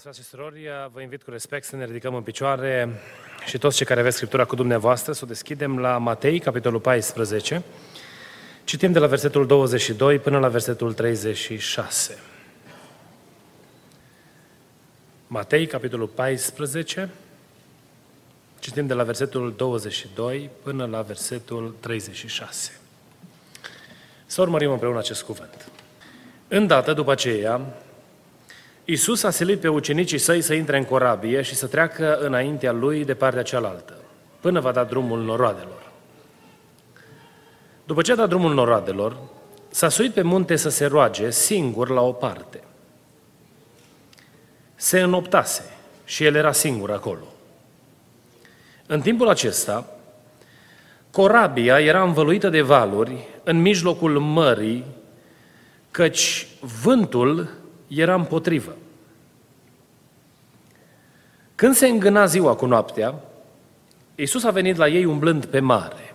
Iubiți frate și surori, vă invit cu respect să ne ridicăm în picioare și toți cei care aveți Scriptura cu dumneavoastră să o deschidem la Matei, capitolul 14. Citim de la versetul 22 până la versetul 36. Matei, capitolul 14, citim de la versetul 22 până la versetul 36. Să urmărim împreună acest cuvânt. Îndată după aceea, Iisus a silit pe ucenicii săi să intre în corabie și să treacă înaintea lui de partea cealaltă, până va da drumul noroadelor. După ce a dat drumul noroadelor, s-a suit pe munte să se roage singur la o parte. Se înoptase și el era singur acolo. În timpul acesta, corabia era învăluită de valuri în mijlocul mării, căci vântul era împotrivă. Când se îngâna ziua cu noaptea, Iisus a venit la ei umblând pe mare.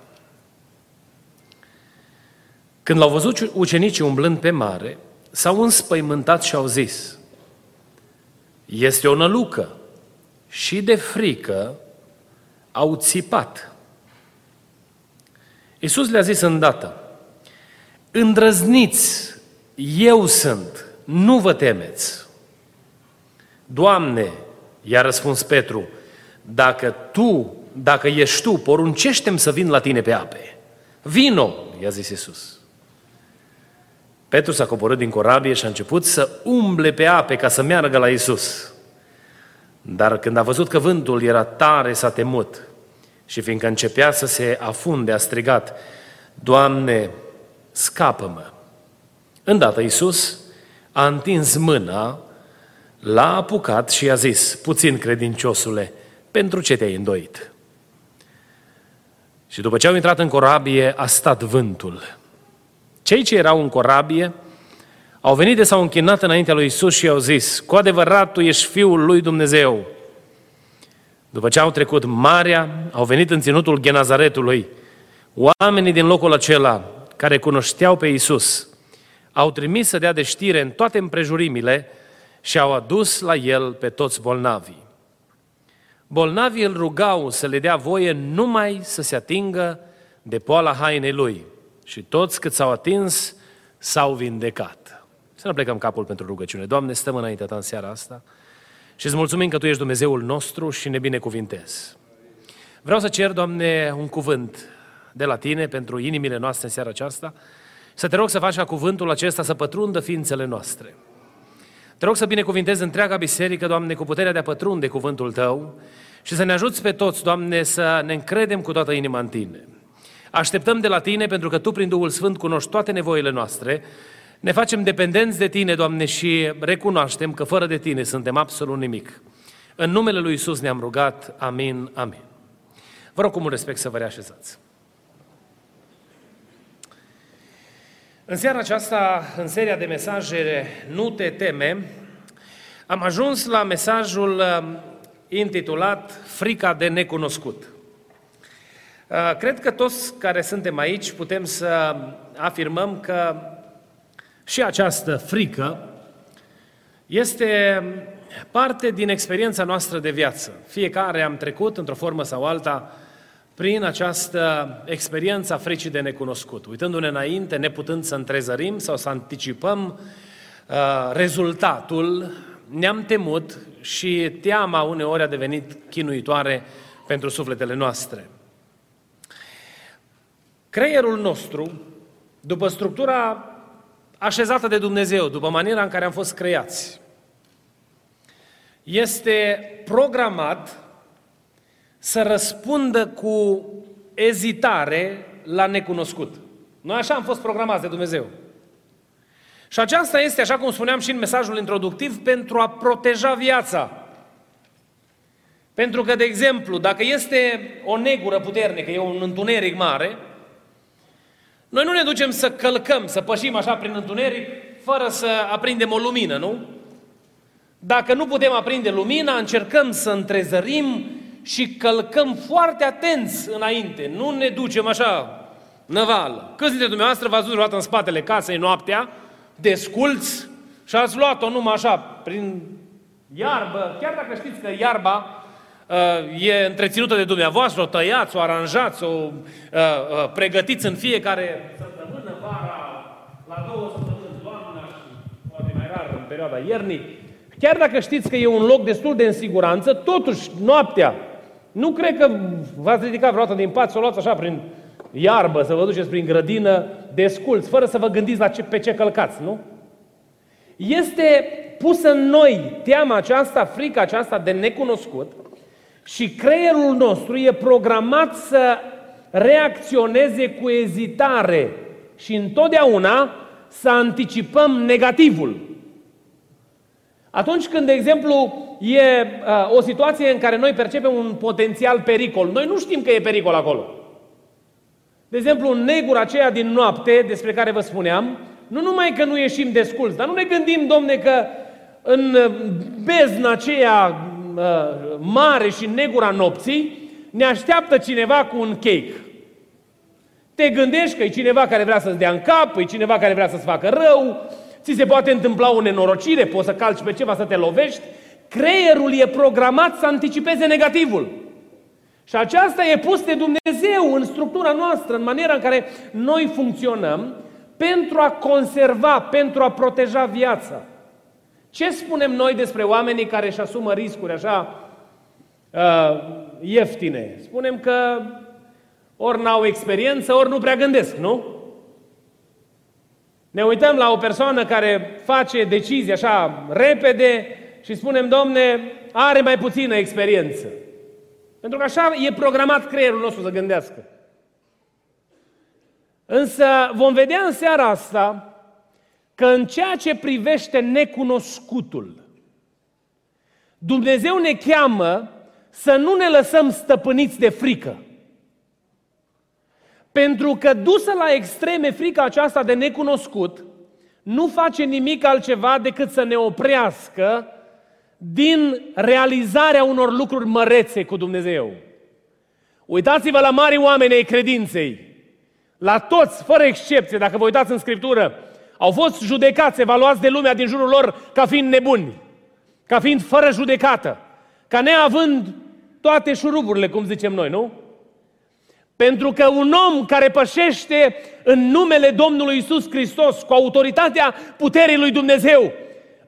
Când l-au văzut ucenicii umblând pe mare, s-au înspăimântat și au zis, este o nălucă și de frică au țipat. Iisus le-a zis îndată, îndrăzniți, eu sunt, nu vă temeți. Doamne, i-a răspuns Petru, dacă tu, dacă ești tu, poruncește să vin la tine pe ape. Vino, i-a zis Iisus. Petru s-a coborât din corabie și a început să umble pe ape ca să meargă la Iisus. Dar când a văzut că vântul era tare, s-a temut și fiindcă începea să se afunde, a strigat, Doamne, scapă-mă! Îndată Iisus a întins mâna, l-a apucat și i-a zis, puțin credinciosule, pentru ce te-ai îndoit? Și după ce au intrat în corabie, a stat vântul. Cei ce erau în corabie au venit de s-au închinat înaintea lui Isus și i-au zis, cu adevărat tu ești Fiul lui Dumnezeu. După ce au trecut marea, au venit în ținutul Genazaretului. Oamenii din locul acela, care cunoșteau pe Isus, au trimis să dea de știre în toate împrejurimile și au adus la el pe toți bolnavii. Bolnavii îl rugau să le dea voie numai să se atingă de poala hainei lui și toți cât s-au atins s-au vindecat. Să ne plecăm capul pentru rugăciune. Doamne, stăm înaintea ta în seara asta și îți mulțumim că Tu ești Dumnezeul nostru și ne binecuvintezi. Vreau să cer, Doamne, un cuvânt de la Tine pentru inimile noastre în seara aceasta, să te rog să faci ca cuvântul acesta să pătrundă ființele noastre. Te rog să binecuvintezi întreaga biserică, Doamne, cu puterea de a pătrunde cuvântul Tău și să ne ajuți pe toți, Doamne, să ne încredem cu toată inima în Tine. Așteptăm de la Tine pentru că Tu, prin Duhul Sfânt, cunoști toate nevoile noastre. Ne facem dependenți de Tine, Doamne, și recunoaștem că fără de Tine suntem absolut nimic. În numele Lui Isus ne-am rugat. Amin, amin. Vă rog cu mult respect să vă reașezați. În seara aceasta, în seria de mesaje Nu te teme, am ajuns la mesajul um, intitulat Frica de necunoscut. Uh, cred că toți care suntem aici putem să afirmăm că și această frică este parte din experiența noastră de viață. Fiecare am trecut, într-o formă sau alta, prin această experiență a fricii de necunoscut, uitându-ne înainte, neputând să întrezărim sau să anticipăm uh, rezultatul, ne-am temut și teama uneori a devenit chinuitoare pentru sufletele noastre. Creierul nostru, după structura așezată de Dumnezeu, după maniera în care am fost creați, este programat să răspundă cu ezitare la necunoscut. Noi așa am fost programați de Dumnezeu. Și aceasta este, așa cum spuneam și în mesajul introductiv, pentru a proteja viața. Pentru că, de exemplu, dacă este o negură puternică, e un întuneric mare, noi nu ne ducem să călcăm, să pășim așa prin întuneric, fără să aprindem o lumină, nu? Dacă nu putem aprinde lumina, încercăm să întrezărim și călcăm foarte atenți înainte. Nu ne ducem așa, năvală. Câți dintre dumneavoastră v-ați dus în spatele casei noaptea, desculți și ați luat-o numai așa, prin iarbă, chiar dacă știți că iarba uh, e întreținută de dumneavoastră, o tăiați, o aranjați, o uh, uh, pregătiți în fiecare săptămână, vara, la două săptămâni, toamna și poate mai rar în perioada iernii, chiar dacă știți că e un loc destul de în siguranță, totuși, noaptea, nu cred că v-ați ridicat vreodată din pat să o luați așa prin iarbă, să vă duceți prin grădină, desculți, fără să vă gândiți la ce, pe ce călcați, nu? Este pusă în noi teama aceasta, frica aceasta de necunoscut și creierul nostru e programat să reacționeze cu ezitare și întotdeauna să anticipăm negativul. Atunci când, de exemplu, e uh, o situație în care noi percepem un potențial pericol, noi nu știm că e pericol acolo. De exemplu, în negura aceea din noapte, despre care vă spuneam, nu numai că nu ieșim desculți, dar nu ne gândim, domne, că în bezna aceea uh, mare și negura nopții ne așteaptă cineva cu un cake. Te gândești că e cineva care vrea să-ți dea în cap, e cineva care vrea să-ți facă rău, ți se poate întâmpla o nenorocire, poți să calci pe ceva, să te lovești. Creierul e programat să anticipeze negativul. Și aceasta e pus de Dumnezeu în structura noastră, în maniera în care noi funcționăm, pentru a conserva, pentru a proteja viața. Ce spunem noi despre oamenii care își asumă riscuri așa uh, ieftine? Spunem că ori n-au experiență, ori nu prea gândesc, nu? Ne uităm la o persoană care face decizii așa repede și spunem, domne, are mai puțină experiență. Pentru că așa e programat creierul nostru să gândească. Însă vom vedea în seara asta că în ceea ce privește necunoscutul, Dumnezeu ne cheamă să nu ne lăsăm stăpâniți de frică. Pentru că dusă la extreme frica aceasta de necunoscut, nu face nimic altceva decât să ne oprească din realizarea unor lucruri mărețe cu Dumnezeu. Uitați-vă la mari oameni ai credinței. La toți, fără excepție, dacă vă uitați în Scriptură, au fost judecați, evaluați de lumea din jurul lor ca fiind nebuni, ca fiind fără judecată, ca neavând toate șuruburile, cum zicem noi, nu? Pentru că un om care pășește în numele Domnului Isus Hristos, cu autoritatea puterii lui Dumnezeu,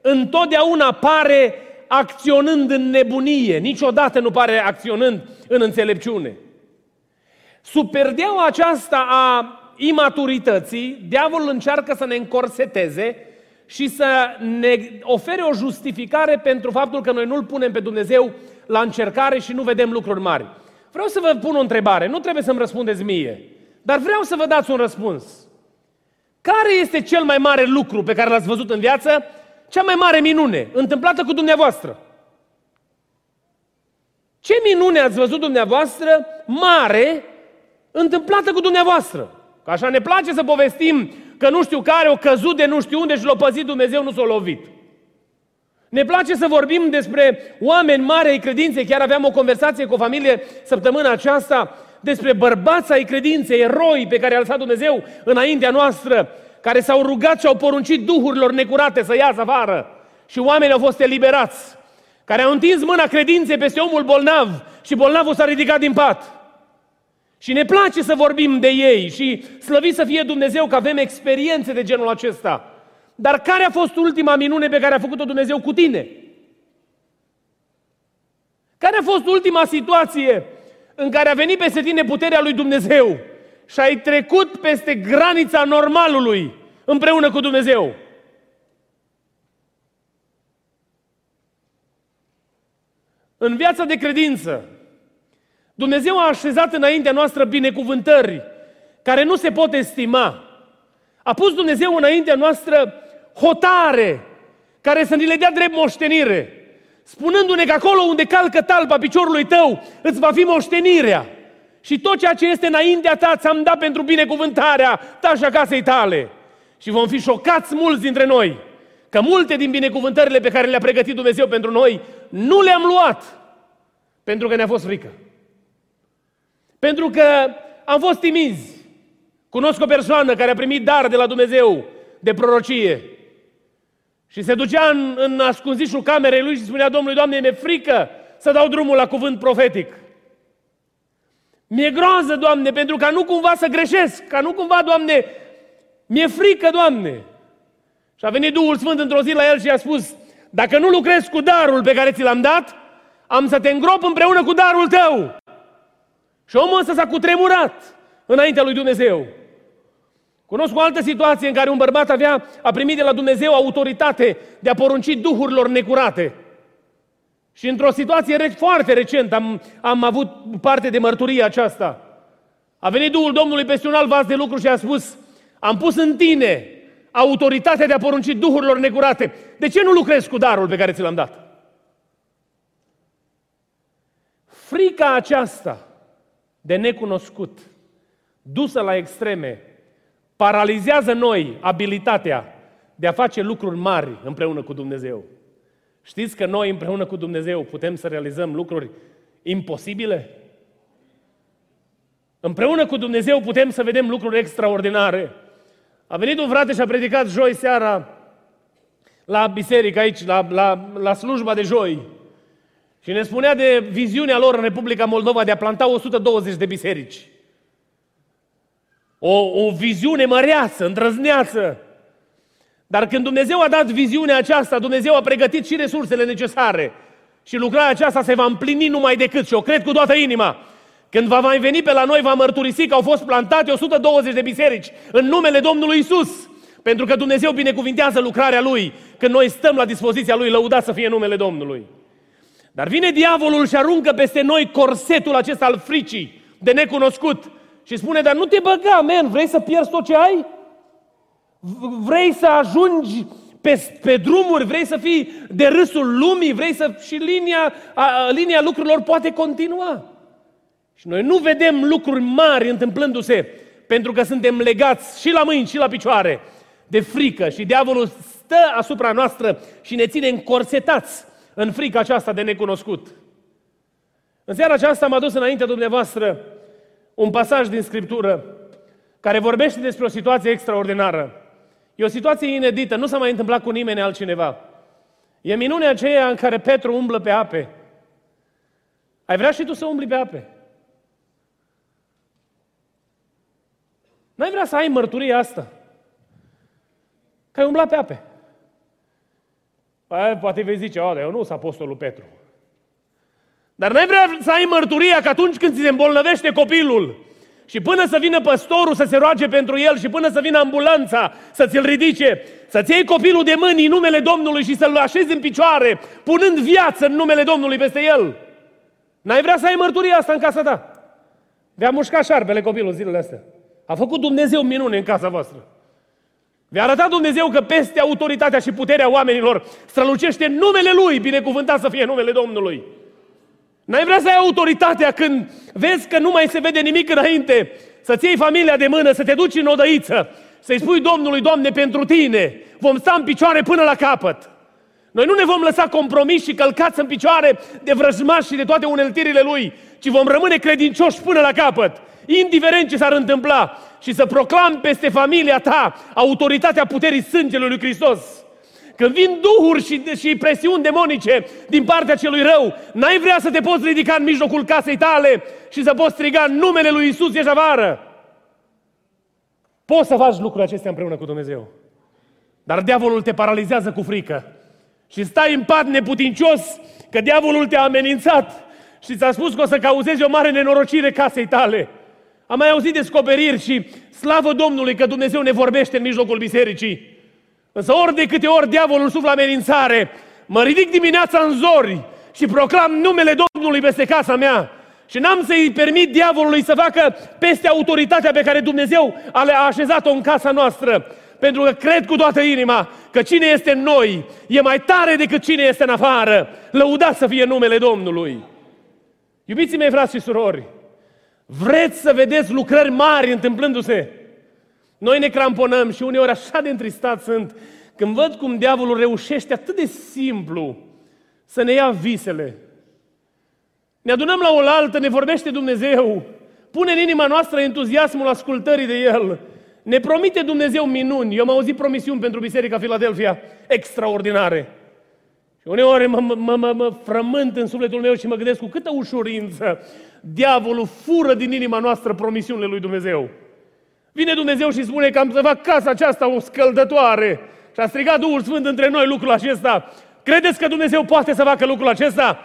întotdeauna pare acționând în nebunie, niciodată nu pare acționând în înțelepciune. Sub perdeaua aceasta a imaturității, diavolul încearcă să ne încorseteze și să ne ofere o justificare pentru faptul că noi nu-L punem pe Dumnezeu la încercare și nu vedem lucruri mari. Vreau să vă pun o întrebare, nu trebuie să-mi răspundeți mie, dar vreau să vă dați un răspuns. Care este cel mai mare lucru pe care l-ați văzut în viață, cea mai mare minune întâmplată cu dumneavoastră? Ce minune ați văzut dumneavoastră mare întâmplată cu dumneavoastră? Că așa ne place să povestim că nu știu care o căzut de nu știu unde și l-a păzit Dumnezeu, nu s-a lovit. Ne place să vorbim despre oameni mari ai credinței. Chiar aveam o conversație cu o familie săptămâna aceasta despre bărbați ai credinței, eroi pe care a lăsat Dumnezeu înaintea noastră, care s-au rugat și au poruncit duhurilor necurate să iasă afară. Și oamenii au fost eliberați, care au întins mâna credinței peste omul bolnav și bolnavul s-a ridicat din pat. Și ne place să vorbim de ei și slăvit să fie Dumnezeu că avem experiențe de genul acesta. Dar care a fost ultima minune pe care a făcut-o Dumnezeu cu tine? Care a fost ultima situație în care a venit peste tine puterea lui Dumnezeu și ai trecut peste granița normalului împreună cu Dumnezeu? În viața de credință, Dumnezeu a așezat înaintea noastră binecuvântări care nu se pot estima. A pus Dumnezeu înaintea noastră hotare care să ni le dea drept moștenire. spunându-ne că acolo unde calcă talpa piciorului tău, îți va fi moștenirea. Și tot ceea ce este înaintea ta ți-am dat pentru binecuvântarea ta și a casei tale. Și vom fi șocați mulți dintre noi că multe din binecuvântările pe care le-a pregătit Dumnezeu pentru noi nu le-am luat pentru că ne-a fost frică. Pentru că am fost timizi. Cunosc o persoană care a primit dar de la Dumnezeu de prorocie și se ducea în, în ascunzișul camerei lui și spunea Domnului, Doamne, mi-e frică să dau drumul la cuvânt profetic. Mi-e groază, Doamne, pentru ca nu cumva să greșesc, ca nu cumva, Doamne, mi-e frică, Doamne. Și a venit Duhul Sfânt într-o zi la el și a spus, dacă nu lucrezi cu darul pe care ți l-am dat, am să te îngrop împreună cu darul tău. Și omul ăsta s-a cutremurat înaintea lui Dumnezeu. Cunosc o altă situație în care un bărbat avea, a primit de la Dumnezeu autoritate de a porunci duhurilor necurate. Și într-o situație foarte recentă am, am avut parte de mărturia aceasta. A venit Duhul Domnului peste un alt vas de lucru și a spus, am pus în tine autoritatea de a porunci duhurilor necurate. De ce nu lucrezi cu darul pe care ți l-am dat? Frica aceasta de necunoscut, dusă la extreme, paralizează noi abilitatea de a face lucruri mari împreună cu Dumnezeu. Știți că noi împreună cu Dumnezeu putem să realizăm lucruri imposibile? Împreună cu Dumnezeu putem să vedem lucruri extraordinare. A venit un frate și a predicat joi seara la biserică aici, la, la, la slujba de joi. Și ne spunea de viziunea lor în Republica Moldova de a planta 120 de biserici. O, o viziune măreață, îndrăzneață. Dar când Dumnezeu a dat viziunea aceasta, Dumnezeu a pregătit și resursele necesare. Și lucrarea aceasta se va împlini numai decât, și o cred cu toată inima, când va mai veni pe la noi, va mărturisi că au fost plantate 120 de biserici în numele Domnului Isus. Pentru că Dumnezeu binecuvintează lucrarea Lui, când noi stăm la dispoziția Lui, lăudat să fie numele Domnului. Dar vine diavolul și aruncă peste noi corsetul acesta al fricii de necunoscut și spune, dar nu te băga, men, vrei să pierzi tot ce ai? Vrei să ajungi pe, pe drumuri, vrei să fii de râsul lumii, vrei să... și linia, a, linia lucrurilor poate continua. Și noi nu vedem lucruri mari întâmplându-se pentru că suntem legați și la mâini și la picioare de frică și diavolul stă asupra noastră și ne ține încorsetați în frica aceasta de necunoscut. În seara aceasta m-a dus înaintea dumneavoastră un pasaj din Scriptură care vorbește despre o situație extraordinară. E o situație inedită, nu s-a mai întâmplat cu nimeni altcineva. E minunea aceea în care Petru umblă pe ape. Ai vrea și tu să umbli pe ape? N-ai vrea să ai mărturia asta? Că ai umblat pe ape. Păi, poate vei zice, o, eu nu sunt apostolul Petru. Dar n-ai vrea să ai mărturia că atunci când ți se îmbolnăvește copilul și până să vină păstorul să se roage pentru el și până să vină ambulanța să ți-l ridice, să-ți iei copilul de mâini în numele Domnului și să-l așezi în picioare, punând viață în numele Domnului peste el. N-ai vrea să ai mărturia asta în casa ta? De-a mușcat șarpele copilul zilele astea. A făcut Dumnezeu minune în casa voastră. Vi-a arătat Dumnezeu că peste autoritatea și puterea oamenilor strălucește numele Lui, binecuvântat să fie numele Domnului. N-ai vrea să ai autoritatea când vezi că nu mai se vede nimic înainte, să-ți iei familia de mână, să te duci în odăiță, să-i spui Domnului, Doamne, pentru Tine vom sta în picioare până la capăt. Noi nu ne vom lăsa compromis și călcați în picioare de vrăjmași și de toate uneltirile Lui, ci vom rămâne credincioși până la capăt indiferent ce s-ar întâmpla, și să proclam peste familia ta autoritatea puterii sângelui lui Hristos. Când vin duhuri și, și presiuni demonice din partea celui rău, n-ai vrea să te poți ridica în mijlocul casei tale și să poți striga numele lui Isus ieși afară. Poți să faci lucrurile acestea împreună cu Dumnezeu. Dar diavolul te paralizează cu frică. Și stai în pat neputincios că diavolul te-a amenințat și ți-a spus că o să cauzezi o mare nenorocire casei tale. Am mai auzit descoperiri și slavă Domnului că Dumnezeu ne vorbește în mijlocul bisericii. Însă ori de câte ori diavolul suflă amenințare, mă ridic dimineața în zori și proclam numele Domnului peste casa mea. Și n-am să-i permit diavolului să facă peste autoritatea pe care Dumnezeu a așezat-o în casa noastră. pentru că cred cu toată inima că cine este în noi e mai tare decât cine este în afară. Lăudat să fie numele Domnului. Iubiții mei, frați și surori, vreți să vedeți lucrări mari întâmplându-se? Noi ne cramponăm și uneori așa de întristat sunt când văd cum diavolul reușește atât de simplu să ne ia visele. Ne adunăm la oaltă, ne vorbește Dumnezeu, pune în inima noastră entuziasmul ascultării de El. Ne promite Dumnezeu minuni. Eu am auzit promisiuni pentru Biserica Filadelfia extraordinare. Și uneori mă, mă, mă, mă frământ în sufletul meu și mă gândesc cu câtă ușurință diavolul fură din inima noastră promisiunile lui Dumnezeu. Vine Dumnezeu și spune că am să fac casa aceasta o scăldătoare. Și a strigat Duhul Sfânt între noi lucrul acesta. Credeți că Dumnezeu poate să facă lucrul acesta?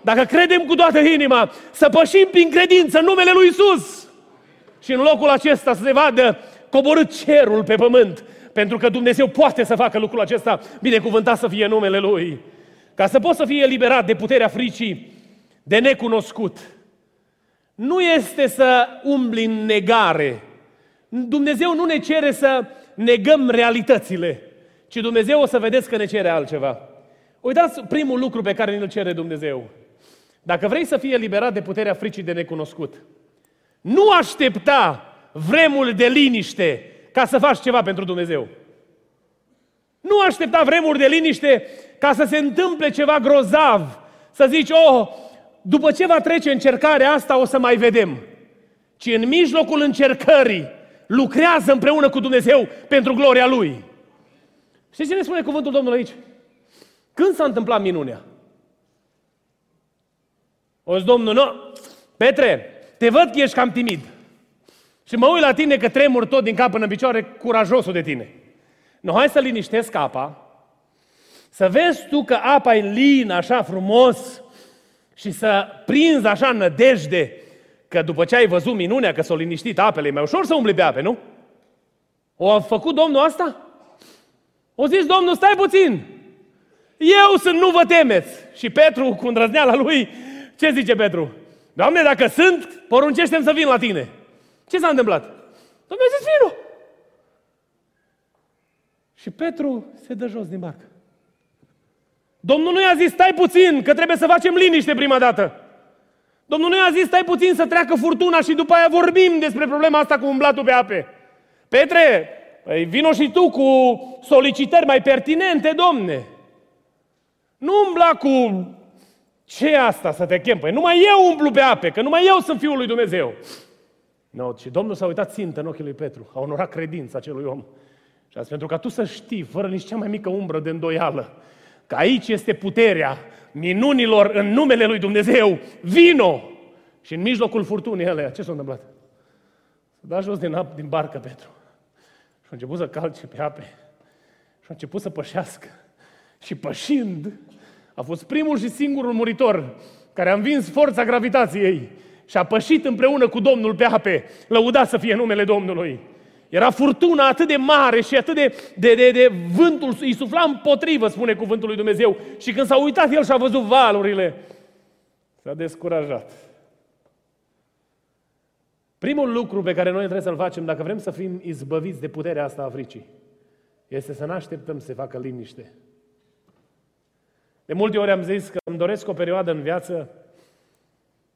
Dacă credem cu toată inima, să pășim prin credință numele Lui Isus. Și în locul acesta să se vadă coborât cerul pe pământ, pentru că Dumnezeu poate să facă lucrul acesta, binecuvântat să fie numele Lui. Ca să poți să fie eliberat de puterea fricii, de necunoscut. Nu este să umbli în negare. Dumnezeu nu ne cere să negăm realitățile, ci Dumnezeu o să vedeți că ne cere altceva. Uitați primul lucru pe care ne-l cere Dumnezeu. Dacă vrei să fii eliberat de puterea fricii de necunoscut, nu aștepta vremuri de liniște ca să faci ceva pentru Dumnezeu. Nu aștepta vremuri de liniște ca să se întâmple ceva grozav, să zici, oh, după ce va trece încercarea asta o să mai vedem. Ci în mijlocul încercării lucrează împreună cu Dumnezeu pentru gloria Lui. Știți ce ne spune cuvântul Domnului aici? Când s-a întâmplat minunea? O zis Domnul, nu, Petre, te văd că ești cam timid. Și mă uit la tine că tremur tot din cap până în picioare, curajosul de tine. Nu, hai să liniștesc apa, să vezi tu că apa e lină așa frumos și să prinzi așa nădejde că după ce ai văzut minunea, că s-au liniștit apele, e mai ușor să umbli pe ape, nu? O a făcut Domnul asta? O zis Domnul, stai puțin, eu sunt, nu vă temeți. Și Petru, cu îndrăzneala lui, ce zice Petru? Doamne, dacă sunt, poruncește să vin la tine. Ce s-a întâmplat? Domnul zis, vino. Și Petru se dă jos din barcă. Domnul nu i-a zis, stai puțin, că trebuie să facem liniște prima dată. Domnul nu i-a zis, stai puțin să treacă furtuna și după aia vorbim despre problema asta cu umblatul pe ape. Petre, păi vino și tu cu solicitări mai pertinente, domne. Nu umbla cu ce e asta să te chem? Păi numai eu umblu pe ape, că numai eu sunt Fiul lui Dumnezeu. No, și Domnul s-a uitat țintă în ochii lui Petru, a onorat credința acelui om. Și asta pentru ca tu să știi, fără nici cea mai mică umbră de îndoială, că aici este puterea minunilor în numele lui Dumnezeu. Vino! Și în mijlocul furtunii alea, ce s-a întâmplat? S-a dat jos din, ap, din barcă Petru. Și a început să calce pe ape. Și a început să pășească. Și pășind, a fost primul și singurul muritor care a învins forța gravitației și a pășit împreună cu Domnul pe ape. Lăudat să fie numele Domnului. Era furtuna atât de mare și atât de, de, de, de vântul îi sufla împotrivă, spune cuvântul lui Dumnezeu. Și când s-a uitat el și a văzut valurile, s-a descurajat. Primul lucru pe care noi trebuie să-l facem dacă vrem să fim izbăviți de puterea asta a fricii este să ne așteptăm să se facă liniște. De multe ori am zis că îmi doresc o perioadă în viață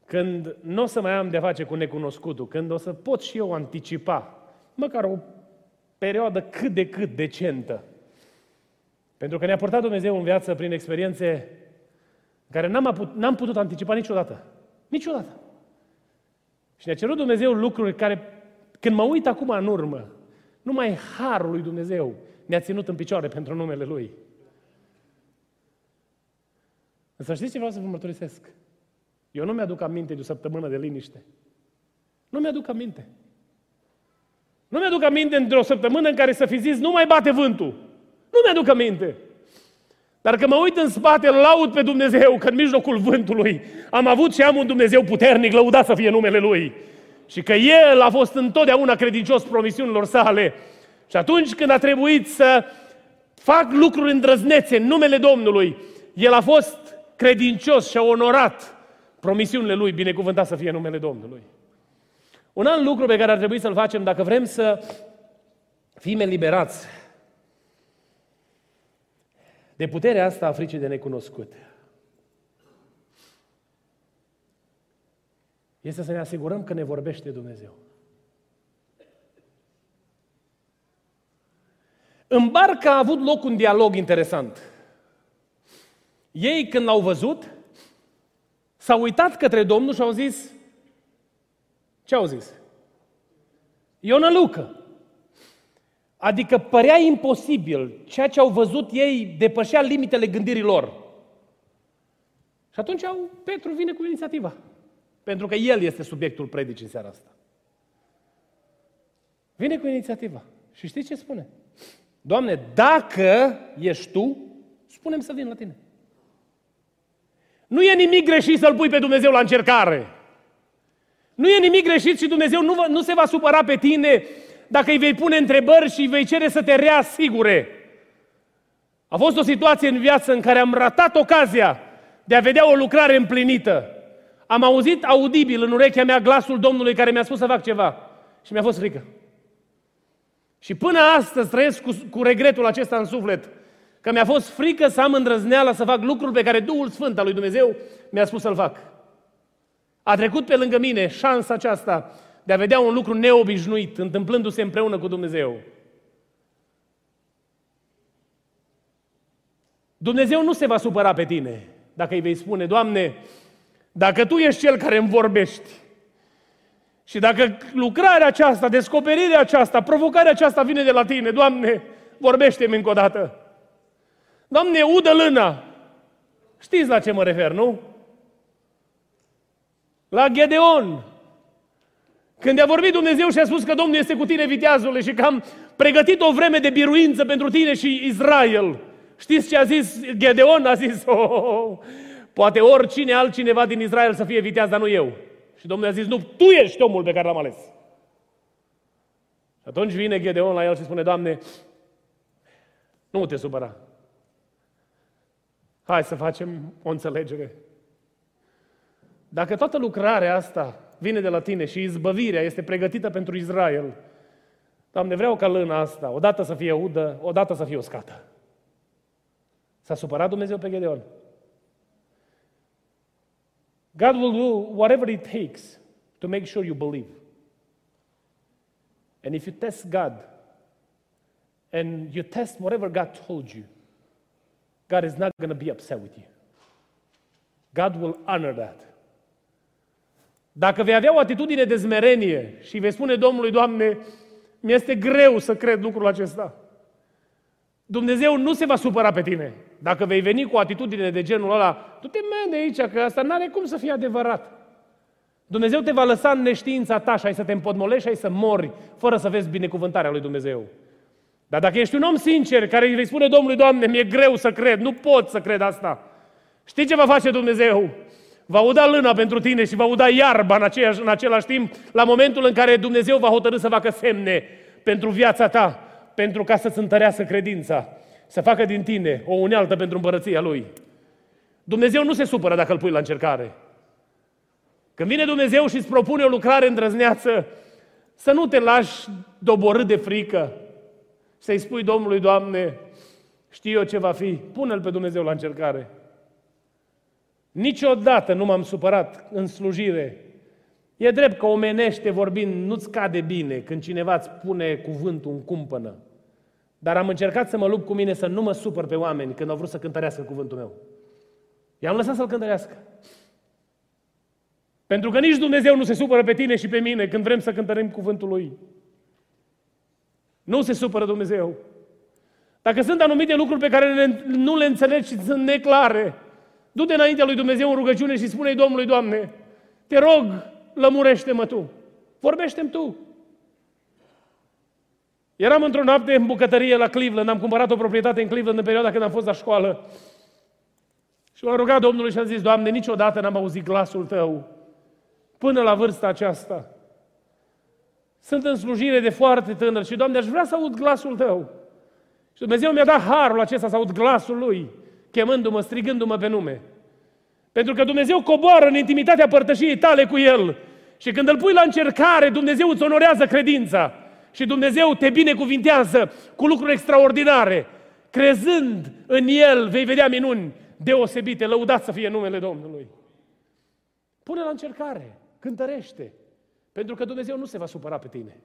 când nu o să mai am de face cu necunoscutul, când o să pot și eu anticipa, măcar o perioadă cât de cât decentă. Pentru că ne-a purtat Dumnezeu în viață prin experiențe care n-am, aput, n-am putut anticipa niciodată. Niciodată. Și ne-a cerut Dumnezeu lucruri care, când mă uit acum în urmă, numai harul lui Dumnezeu ne-a ținut în picioare pentru numele Lui. Însă știți ce vreau să vă mărturisesc? Eu nu mi-aduc aminte de o săptămână de liniște. Nu mi-aduc aminte. Nu mi-aduc aminte de o săptămână în care să fi zis, nu mai bate vântul. Nu mi-aduc aminte. Dar că mă uit în spate, îl laud pe Dumnezeu, că în mijlocul vântului am avut și am un Dumnezeu puternic, lăudat să fie numele Lui. Și că El a fost întotdeauna credincios promisiunilor sale. Și atunci când a trebuit să fac lucruri îndrăznețe în numele Domnului, El a fost credincios și a onorat promisiunile Lui, binecuvântat să fie numele Domnului. Un alt lucru pe care ar trebui să-l facem dacă vrem să fim eliberați de puterea asta a fricii de necunoscut. Este să ne asigurăm că ne vorbește Dumnezeu. În barcă a avut loc un dialog interesant. Ei, când l-au văzut, s-au uitat către Domnul și au zis, ce au zis? Ionă Lucă. Adică părea imposibil. Ceea ce au văzut ei depășea limitele gândirii lor. Și atunci au, Petru vine cu inițiativa. Pentru că el este subiectul predicii în seara asta. Vine cu inițiativa. Și știți ce spune? Doamne, dacă ești Tu, spunem să vin la Tine. Nu e nimic greșit să-L pui pe Dumnezeu la încercare. Nu e nimic greșit și Dumnezeu nu, va, nu se va supăra pe tine dacă îi vei pune întrebări și îi vei cere să te reasigure. A fost o situație în viață în care am ratat ocazia de a vedea o lucrare împlinită. Am auzit audibil în urechea mea glasul Domnului care mi-a spus să fac ceva și mi-a fost frică. Și până astăzi trăiesc cu, cu regretul acesta în suflet, că mi-a fost frică să am îndrăzneala să fac lucrul pe care Duhul Sfânt al lui Dumnezeu mi-a spus să-l fac. A trecut pe lângă mine șansa aceasta de a vedea un lucru neobișnuit, întâmplându-se împreună cu Dumnezeu. Dumnezeu nu se va supăra pe tine dacă îi vei spune, Doamne, dacă Tu ești Cel care îmi vorbești și dacă lucrarea aceasta, descoperirea aceasta, provocarea aceasta vine de la Tine, Doamne, vorbește-mi încă o dată. Doamne, udă lâna. Știți la ce mă refer, nu? La Gedeon. Când a vorbit Dumnezeu și a spus că Domnul este cu tine, viteazule, și că am pregătit o vreme de biruință pentru tine și Israel. Știți ce a zis Gedeon? A zis, oh, oh, oh, poate oricine altcineva din Israel să fie viteaz, dar nu eu. Și Domnul a zis, nu, tu ești omul pe care l-am ales. Și atunci vine Gedeon la el și spune, Doamne, nu te supăra. Hai să facem o înțelegere. Dacă toată lucrarea asta vine de la tine și izbăvirea este pregătită pentru Israel, Doamne, vreau ca lâna asta, odată să fie udă, odată să fie uscată. S-a supărat Dumnezeu pe Gedeon. God will do whatever it takes to make sure you believe. And if you test God and you test whatever God told you, God is not going to be upset with you. God will honor that. Dacă vei avea o atitudine de zmerenie și vei spune Domnului, Doamne, mi-este greu să cred lucrul acesta, Dumnezeu nu se va supăra pe tine. Dacă vei veni cu o atitudine de genul ăla, tu te de aici, că asta nu are cum să fie adevărat. Dumnezeu te va lăsa în neștiința ta și ai să te împodmolești și ai să mori fără să vezi binecuvântarea lui Dumnezeu. Dar dacă ești un om sincer care îi vei spune Domnului, Doamne, mi-e greu să cred, nu pot să cred asta. Știi ce va face Dumnezeu? Va uda lâna pentru tine și va uda iarba în, aceeași, în același timp, la momentul în care Dumnezeu va hotărâ să facă semne pentru viața ta, pentru ca să-ți întărească credința, să facă din tine o unealtă pentru împărăția Lui. Dumnezeu nu se supără dacă îl pui la încercare. Când vine Dumnezeu și îți propune o lucrare îndrăzneață, să nu te lași doborât de frică, să-i spui Domnului, Doamne, știu eu ce va fi, pune-L pe Dumnezeu la încercare. Niciodată nu m-am supărat în slujire. E drept că omenește vorbind nu-ți cade bine când cineva îți pune cuvântul în cumpănă. Dar am încercat să mă lupt cu mine să nu mă supăr pe oameni când au vrut să cântărească cuvântul meu. I-am lăsat să-l cântărească. Pentru că nici Dumnezeu nu se supără pe tine și pe mine când vrem să cântărim cuvântul Lui. Nu se supără Dumnezeu. Dacă sunt anumite lucruri pe care nu le înțelegi și sunt neclare, du-te înaintea lui Dumnezeu în rugăciune și spune-i Domnului, Doamne, te rog, lămurește-mă Tu. Vorbește-mi Tu. Eram într-o noapte în bucătărie la Cleveland, am cumpărat o proprietate în Cleveland în perioada când am fost la școală. Și m-am rugat Domnului și am zis, Doamne, niciodată n-am auzit glasul Tău până la vârsta aceasta. Sunt în slujire de foarte tânăr și, Doamne, aș vrea să aud glasul Tău. Și Dumnezeu mi-a dat harul acesta să aud glasul Lui, chemându-mă, strigându-mă pe nume. Pentru că Dumnezeu coboară în intimitatea părtășiei tale cu El. Și când îl pui la încercare, Dumnezeu îți onorează credința. Și Dumnezeu te binecuvintează cu lucruri extraordinare. Crezând în El, vei vedea minuni deosebite. Lăudați să fie numele Domnului. Pune la încercare, cântărește. Pentru că Dumnezeu nu se va supăra pe tine.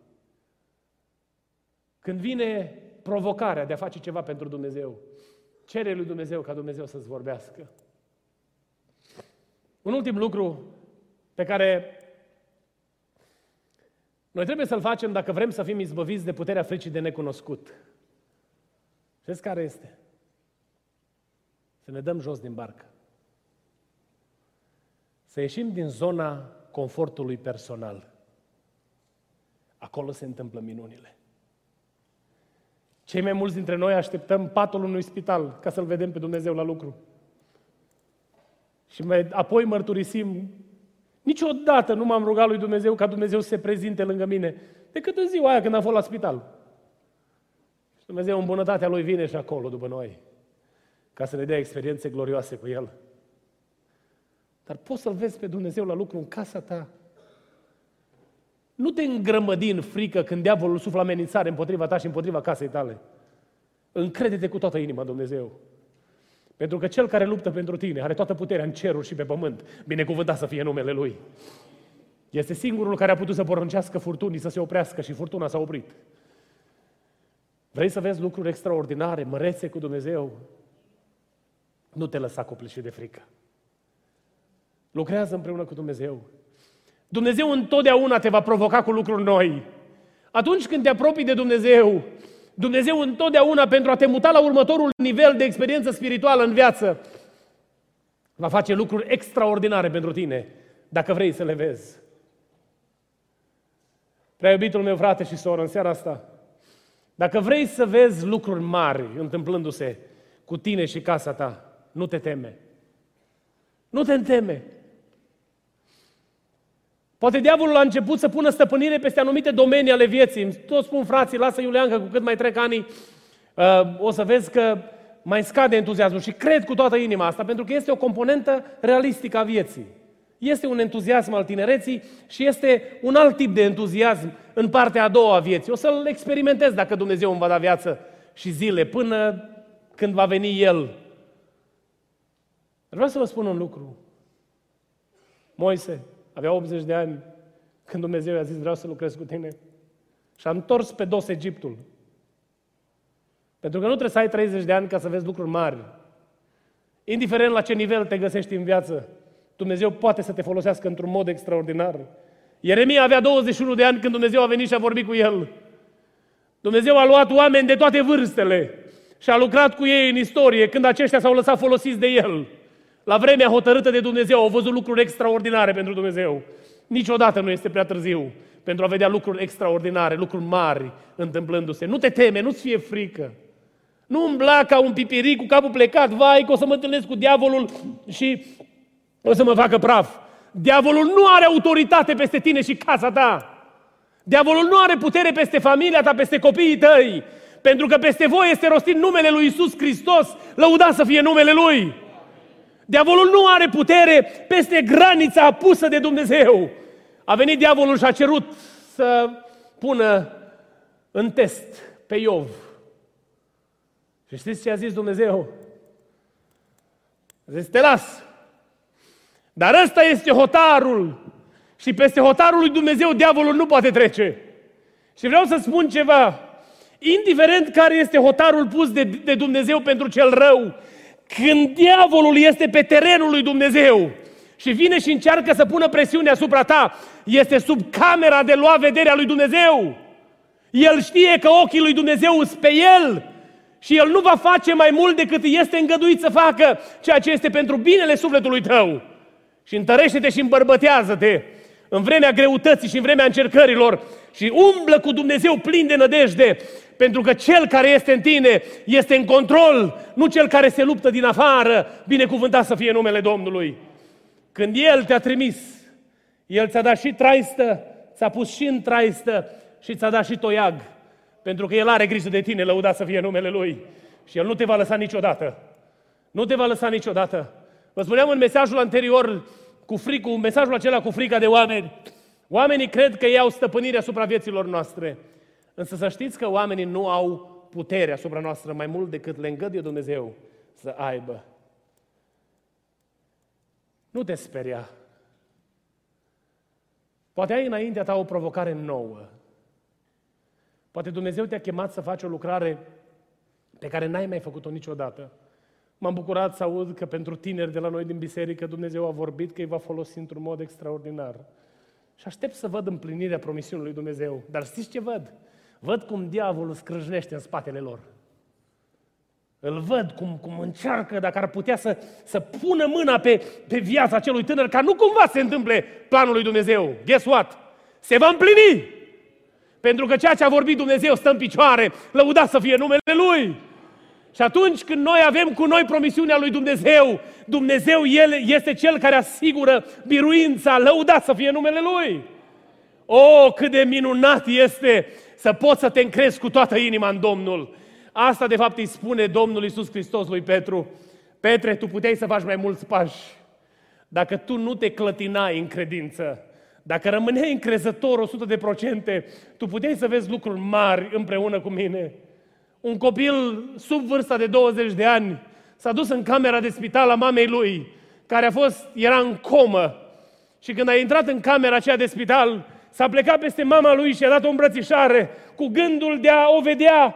Când vine provocarea de a face ceva pentru Dumnezeu, cere lui Dumnezeu ca Dumnezeu să-ți vorbească. Un ultim lucru pe care noi trebuie să-l facem dacă vrem să fim izbăviți de puterea fricii de necunoscut. Știți care este? Să ne dăm jos din barcă. Să ieșim din zona confortului personal. Acolo se întâmplă minunile. Cei mai mulți dintre noi așteptăm patul unui spital ca să-L vedem pe Dumnezeu la lucru. Și mai apoi mărturisim, niciodată nu m-am rugat lui Dumnezeu ca Dumnezeu să se prezinte lângă mine, decât în ziua aia când am fost la spital. Și Dumnezeu în bunătatea Lui vine și acolo după noi, ca să ne dea experiențe glorioase cu El. Dar poți să-L vezi pe Dumnezeu la lucru în casa ta. Nu te îngrămădi în frică când diavolul suflă amenințare împotriva ta și împotriva casei tale. Încrede-te cu toată inima, Dumnezeu. Pentru că cel care luptă pentru tine are toată puterea în ceruri și pe pământ. Binecuvântat să fie numele Lui. Este singurul care a putut să poruncească furtunii să se oprească și furtuna s-a oprit. Vrei să vezi lucruri extraordinare, mărețe cu Dumnezeu? Nu te lăsa copleșit de frică. Lucrează împreună cu Dumnezeu. Dumnezeu întotdeauna te va provoca cu lucruri noi. Atunci când te apropii de Dumnezeu, Dumnezeu întotdeauna pentru a te muta la următorul nivel de experiență spirituală în viață, va face lucruri extraordinare pentru tine, dacă vrei să le vezi. Prea iubitul meu frate și soră, în seara asta, dacă vrei să vezi lucruri mari întâmplându-se cu tine și casa ta, nu te teme. Nu te teme. Poate diavolul a început să pună stăpânire peste anumite domenii ale vieții. Toți spun frații, lasă Iulian că cu cât mai trec ani, uh, o să vezi că mai scade entuziasmul. Și cred cu toată inima asta, pentru că este o componentă realistică a vieții. Este un entuziasm al tinereții și este un alt tip de entuziasm în partea a doua a vieții. O să-l experimentez dacă Dumnezeu îmi va da viață și zile până când va veni El. Vreau să vă spun un lucru. Moise, avea 80 de ani când Dumnezeu i-a zis, vreau să lucrez cu tine. Și a întors pe dos Egiptul. Pentru că nu trebuie să ai 30 de ani ca să vezi lucruri mari. Indiferent la ce nivel te găsești în viață, Dumnezeu poate să te folosească într-un mod extraordinar. Ieremia avea 21 de ani când Dumnezeu a venit și a vorbit cu el. Dumnezeu a luat oameni de toate vârstele și a lucrat cu ei în istorie când aceștia s-au lăsat folosiți de el. La vremea hotărâtă de Dumnezeu au văzut lucruri extraordinare pentru Dumnezeu. Niciodată nu este prea târziu pentru a vedea lucruri extraordinare, lucruri mari întâmplându-se. Nu te teme, nu-ți fie frică. Nu umbla ca un pipiric cu capul plecat, vai că o să mă întâlnesc cu diavolul și o să mă facă praf. Diavolul nu are autoritate peste tine și casa ta. Diavolul nu are putere peste familia ta, peste copiii tăi. Pentru că peste voi este rostit numele lui Isus Hristos, lăuda să fie numele Lui. Diavolul nu are putere peste granița apusă de Dumnezeu. A venit diavolul și a cerut să pună în test pe Iov. Și știți ce a zis Dumnezeu? A zis, te las. Dar ăsta este hotarul. Și peste hotarul lui Dumnezeu diavolul nu poate trece. Și vreau să spun ceva. Indiferent care este hotarul pus de, de Dumnezeu pentru cel rău, când diavolul este pe terenul lui Dumnezeu și vine și încearcă să pună presiune asupra ta, este sub camera de lua vederea lui Dumnezeu. El știe că ochii lui Dumnezeu sunt pe el și el nu va face mai mult decât este îngăduit să facă ceea ce este pentru binele sufletului tău. Și întărește-te și îmbărbătează-te în vremea greutății și în vremea încercărilor și umblă cu Dumnezeu plin de nădejde, pentru că cel care este în tine este în control, nu cel care se luptă din afară, binecuvântat să fie numele Domnului. Când El te-a trimis, El ți-a dat și traistă, ți-a pus și în traistă și ți-a dat și toiag, pentru că El are grijă de tine, lăudat să fie numele Lui. Și El nu te va lăsa niciodată. Nu te va lăsa niciodată. Vă spuneam în mesajul anterior, cu fricul, mesajul acela cu frica de oameni. Oamenii cred că ei au stăpânire asupra vieților noastre. Însă să știți că oamenii nu au putere asupra noastră mai mult decât le îngăduie Dumnezeu să aibă. Nu te speria. Poate ai înaintea ta o provocare nouă. Poate Dumnezeu te-a chemat să faci o lucrare pe care n-ai mai făcut-o niciodată. M-am bucurat să aud că pentru tineri de la noi din biserică Dumnezeu a vorbit că îi va folosi într-un mod extraordinar. Și aștept să văd împlinirea promisiunii lui Dumnezeu. Dar știți ce văd? Văd cum diavolul scrâșnește în spatele lor. Îl văd cum, cum încearcă, dacă ar putea să, să pună mâna pe, pe viața acelui tânăr, ca nu cumva se întâmple planul lui Dumnezeu. Guess what? Se va împlini! Pentru că ceea ce a vorbit Dumnezeu stă în picioare, lăudat să fie numele Lui. Și atunci când noi avem cu noi promisiunea lui Dumnezeu, Dumnezeu El este Cel care asigură biruința, lăudat să fie numele Lui. O, oh, cât de minunat este să poți să te încrezi cu toată inima în Domnul. Asta de fapt îi spune Domnul Iisus Hristos lui Petru. Petre, tu puteai să faci mai mulți pași dacă tu nu te clătinai în credință. Dacă rămâneai încrezător 100%, tu puteai să vezi lucruri mari împreună cu mine. Un copil sub vârsta de 20 de ani s-a dus în camera de spital a mamei lui, care a fost, era în comă. Și când a intrat în camera aceea de spital, s-a plecat peste mama lui și a dat o îmbrățișare cu gândul de a o vedea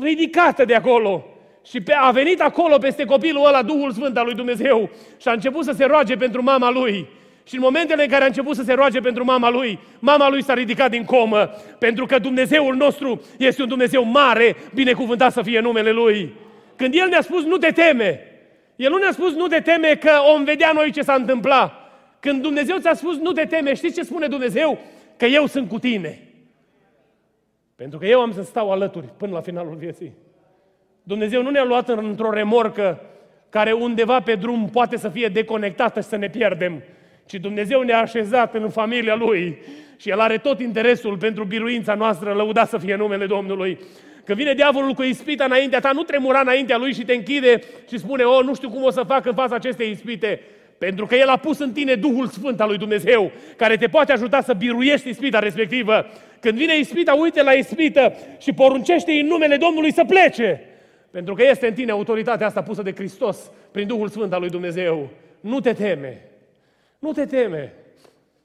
ridicată de acolo. Și a venit acolo peste copilul ăla Duhul Sfânt al lui Dumnezeu și a început să se roage pentru mama lui. Și în momentele în care a început să se roage pentru mama lui, mama lui s-a ridicat din comă, pentru că Dumnezeul nostru este un Dumnezeu mare, binecuvântat să fie numele Lui. Când El ne-a spus nu te teme, El nu ne-a spus nu te teme că om vedea noi ce s-a întâmplat. Când Dumnezeu ți-a spus nu te teme, știți ce spune Dumnezeu? Că eu sunt cu tine. Pentru că eu am să stau alături până la finalul vieții. Dumnezeu nu ne-a luat într-o remorcă care undeva pe drum poate să fie deconectată și să ne pierdem, ci Dumnezeu ne-a așezat în familia Lui și El are tot interesul pentru biruința noastră, lăuda să fie numele Domnului. Când vine diavolul cu ispita înaintea ta, nu tremura înaintea lui și te închide și spune, o, nu știu cum o să fac în fața acestei ispite. Pentru că El a pus în tine Duhul Sfânt al lui Dumnezeu, care te poate ajuta să biruiești ispita respectivă. Când vine ispita, uite la ispită și poruncește în numele Domnului să plece. Pentru că este în tine autoritatea asta pusă de Hristos prin Duhul Sfânt al lui Dumnezeu. Nu te teme. Nu te teme.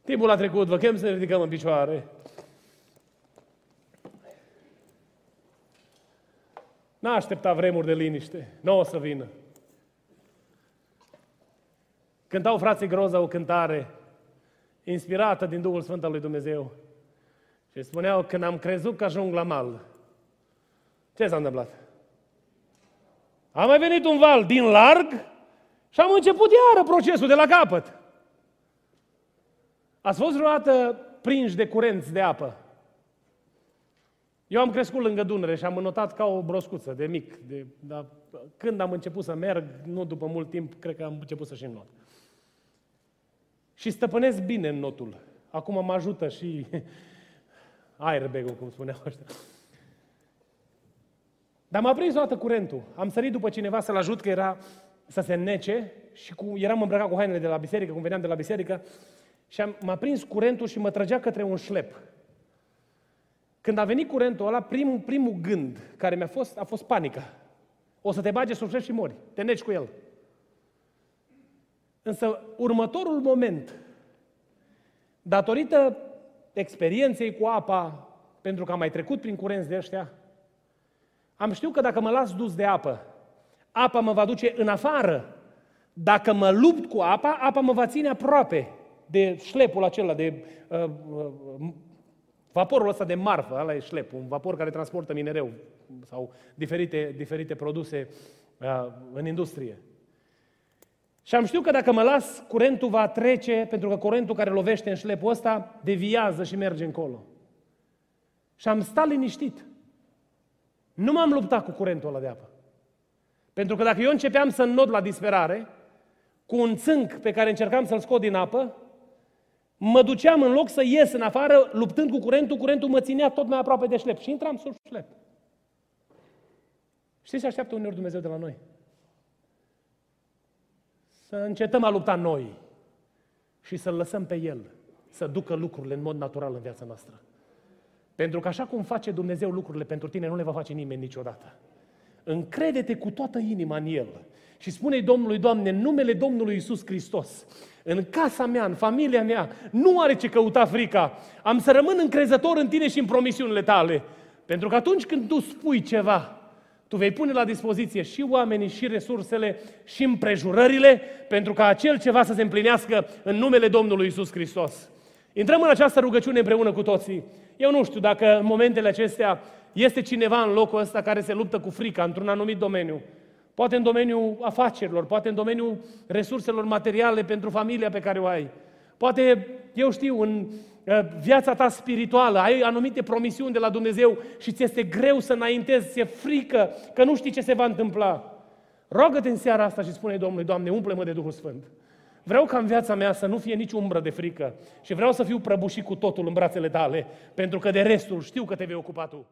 Timpul a trecut, vă chem să ne ridicăm în picioare. N-a așteptat vremuri de liniște. Nu o să vină. Cântau frații Groza o cântare inspirată din Duhul Sfânt al lui Dumnezeu. Și spuneau, când am crezut că ajung la mal, ce s-a întâmplat? A mai venit un val din larg și am început iară procesul de la capăt. Ați fost vreodată prinși de curenți de apă? Eu am crescut lângă Dunăre și am înotat ca o broscuță de mic. De, dar când am început să merg, nu după mult timp, cred că am început să și not. Și stăpânesc bine în notul. Acum mă ajută și airbag cum spuneau ăștia. Dar m-a prins o dată curentul. Am sărit după cineva să-l ajut, că era să se nece și cu, eram îmbrăcat cu hainele de la biserică, cum veneam de la biserică, și am, m-a prins curentul și mă trăgea către un șlep. Când a venit curentul ăla, primul, primul gând care mi-a fost, a fost panica. O să te bage sub și mori. Te neci cu el. Însă următorul moment, datorită experienței cu apa, pentru că am mai trecut prin curenți de ăștia, am știut că dacă mă las dus de apă, apa mă va duce în afară. Dacă mă lupt cu apa, apa mă va ține aproape de șlepul acela, de uh, uh, vaporul ăsta de marfă, ăla e șlep, un vapor care transportă minereu sau diferite, diferite produse uh, în industrie. Și am știut că dacă mă las, curentul va trece, pentru că curentul care lovește în șlepul ăsta deviază și merge încolo. Și am stat liniștit. Nu m-am luptat cu curentul ăla de apă. Pentru că dacă eu începeam să înnod la disperare, cu un țânc pe care încercam să-l scot din apă, mă duceam în loc să ies în afară, luptând cu curentul, curentul mă ținea tot mai aproape de șlep și intram sub șlep. Știți ce așteaptă uneori Dumnezeu de la noi? Să încetăm a lupta noi și să-L lăsăm pe El să ducă lucrurile în mod natural în viața noastră. Pentru că așa cum face Dumnezeu lucrurile pentru tine, nu le va face nimeni niciodată. Încrede-te cu toată inima în El și spune Domnului, Doamne, în numele Domnului Isus Hristos, în casa mea, în familia mea, nu are ce căuta frica. Am să rămân încrezător în tine și în promisiunile tale. Pentru că atunci când tu spui ceva, tu vei pune la dispoziție și oamenii, și resursele, și împrejurările, pentru ca acel ceva să se împlinească în numele Domnului Isus Hristos. Intrăm în această rugăciune împreună cu toții. Eu nu știu dacă în momentele acestea este cineva în locul ăsta care se luptă cu frica într-un anumit domeniu. Poate în domeniul afacerilor, poate în domeniul resurselor materiale pentru familia pe care o ai. Poate, eu știu, în uh, viața ta spirituală ai anumite promisiuni de la Dumnezeu și ți este greu să înaintezi, ți-e frică că nu știi ce se va întâmpla. Rogă-te în seara asta și spune Domnului, Doamne, umple-mă de Duhul Sfânt. Vreau ca în viața mea să nu fie nici umbră de frică și vreau să fiu prăbușit cu totul în brațele tale, pentru că de restul știu că te vei ocupa tu.